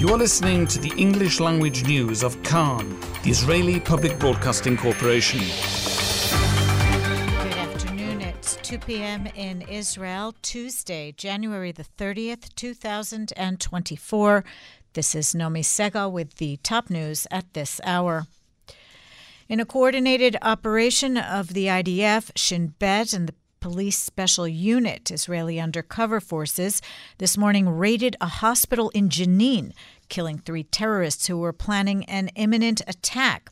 You are listening to the English language news of Kan, the Israeli Public Broadcasting Corporation. Good afternoon. It's 2 p.m. in Israel, Tuesday, January the 30th, 2024. This is Nomi Segal with the top news at this hour. In a coordinated operation of the IDF, Shin Bet, and the Police Special Unit, Israeli undercover forces, this morning raided a hospital in Jenin, killing three terrorists who were planning an imminent attack.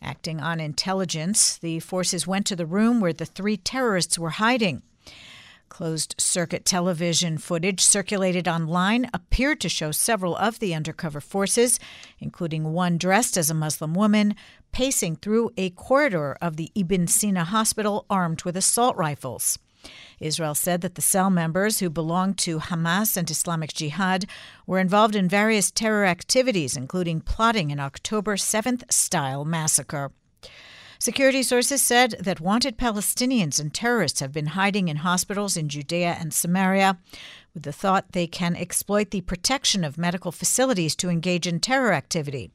Acting on intelligence, the forces went to the room where the three terrorists were hiding. Closed circuit television footage circulated online appeared to show several of the undercover forces, including one dressed as a Muslim woman, pacing through a corridor of the Ibn Sina hospital armed with assault rifles. Israel said that the cell members who belonged to Hamas and Islamic Jihad were involved in various terror activities, including plotting an October 7th style massacre. Security sources said that wanted Palestinians and terrorists have been hiding in hospitals in Judea and Samaria with the thought they can exploit the protection of medical facilities to engage in terror activity.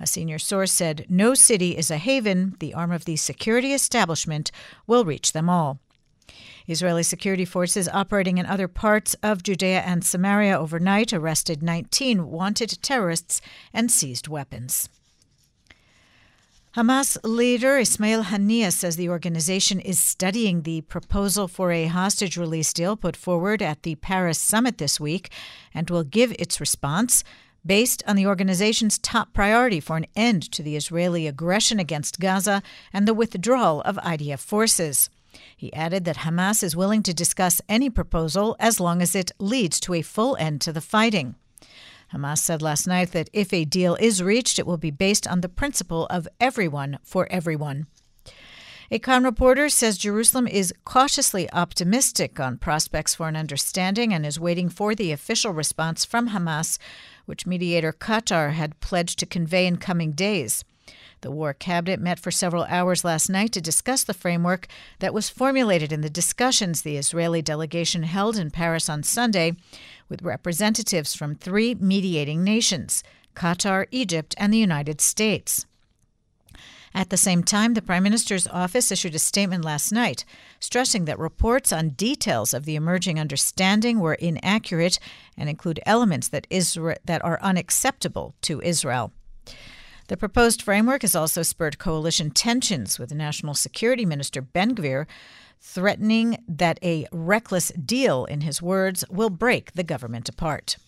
A senior source said no city is a haven. The arm of the security establishment will reach them all. Israeli security forces operating in other parts of Judea and Samaria overnight arrested 19 wanted terrorists and seized weapons. Hamas leader Ismail Haniyeh says the organization is studying the proposal for a hostage release deal put forward at the Paris summit this week and will give its response based on the organization's top priority for an end to the Israeli aggression against Gaza and the withdrawal of IDF forces. He added that Hamas is willing to discuss any proposal as long as it leads to a full end to the fighting. Hamas said last night that if a deal is reached, it will be based on the principle of everyone for everyone. A Kan reporter says Jerusalem is cautiously optimistic on prospects for an understanding and is waiting for the official response from Hamas, which mediator Qatar had pledged to convey in coming days. The War Cabinet met for several hours last night to discuss the framework that was formulated in the discussions the Israeli delegation held in Paris on Sunday with representatives from three mediating nations Qatar, Egypt, and the United States. At the same time, the Prime Minister's office issued a statement last night stressing that reports on details of the emerging understanding were inaccurate and include elements that, Isra- that are unacceptable to Israel. The proposed framework has also spurred coalition tensions with National Security Minister Ben Gvir, threatening that a reckless deal, in his words, will break the government apart.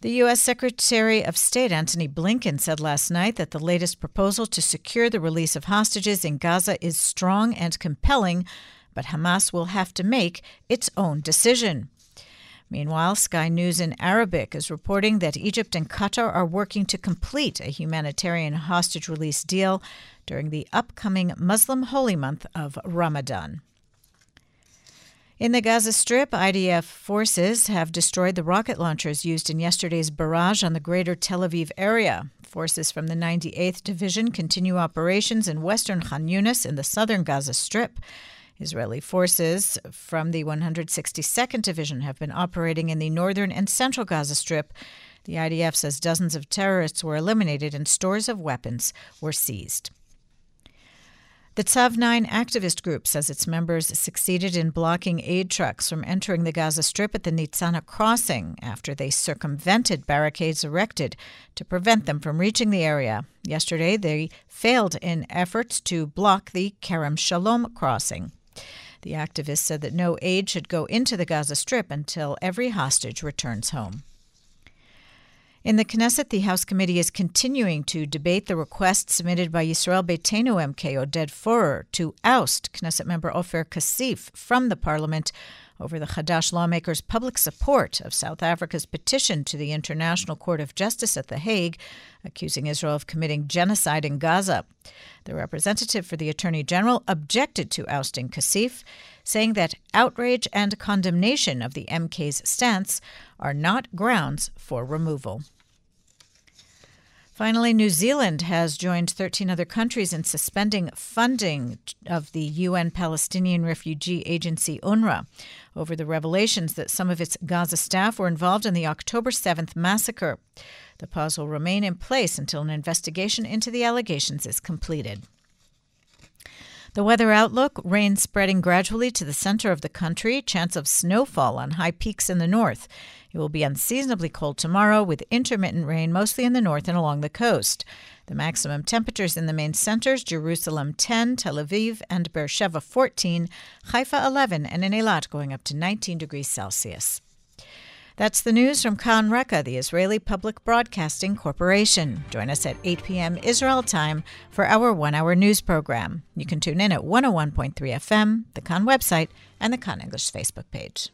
The U.S. Secretary of State Antony Blinken said last night that the latest proposal to secure the release of hostages in Gaza is strong and compelling, but Hamas will have to make its own decision. Meanwhile, Sky News in Arabic is reporting that Egypt and Qatar are working to complete a humanitarian hostage release deal during the upcoming Muslim holy month of Ramadan. In the Gaza Strip, IDF forces have destroyed the rocket launchers used in yesterday's barrage on the greater Tel Aviv area. Forces from the 98th Division continue operations in western Khan Yunis in the southern Gaza Strip. Israeli forces from the 162nd Division have been operating in the northern and central Gaza Strip. The IDF says dozens of terrorists were eliminated and stores of weapons were seized. The Tzav 9 activist group says its members succeeded in blocking aid trucks from entering the Gaza Strip at the Nitzana crossing after they circumvented barricades erected to prevent them from reaching the area. Yesterday, they failed in efforts to block the Kerem Shalom crossing. The activists said that no aid should go into the Gaza Strip until every hostage returns home. In the Knesset, the House committee is continuing to debate the request submitted by Yisrael Beitenu MK Oded Forer to oust Knesset member Ofer Kasif from the parliament over the Hadash lawmakers' public support of South Africa's petition to the International Court of Justice at The Hague, accusing Israel of committing genocide in Gaza. The representative for the Attorney General objected to ousting Kasif, saying that outrage and condemnation of the MK's stance are not grounds for removal. Finally, New Zealand has joined 13 other countries in suspending funding of the UN Palestinian Refugee Agency UNRWA over the revelations that some of its Gaza staff were involved in the October 7th massacre. The pause will remain in place until an investigation into the allegations is completed. The weather outlook rain spreading gradually to the center of the country, chance of snowfall on high peaks in the north. It will be unseasonably cold tomorrow with intermittent rain mostly in the north and along the coast. The maximum temperatures in the main centers Jerusalem 10, Tel Aviv and Beersheba 14, Haifa 11, and in Eilat going up to 19 degrees Celsius. That's the news from Kan Reka, the Israeli Public Broadcasting Corporation. Join us at 8 p.m. Israel time for our one hour news program. You can tune in at 101.3 FM, the Kan website, and the Kan English Facebook page.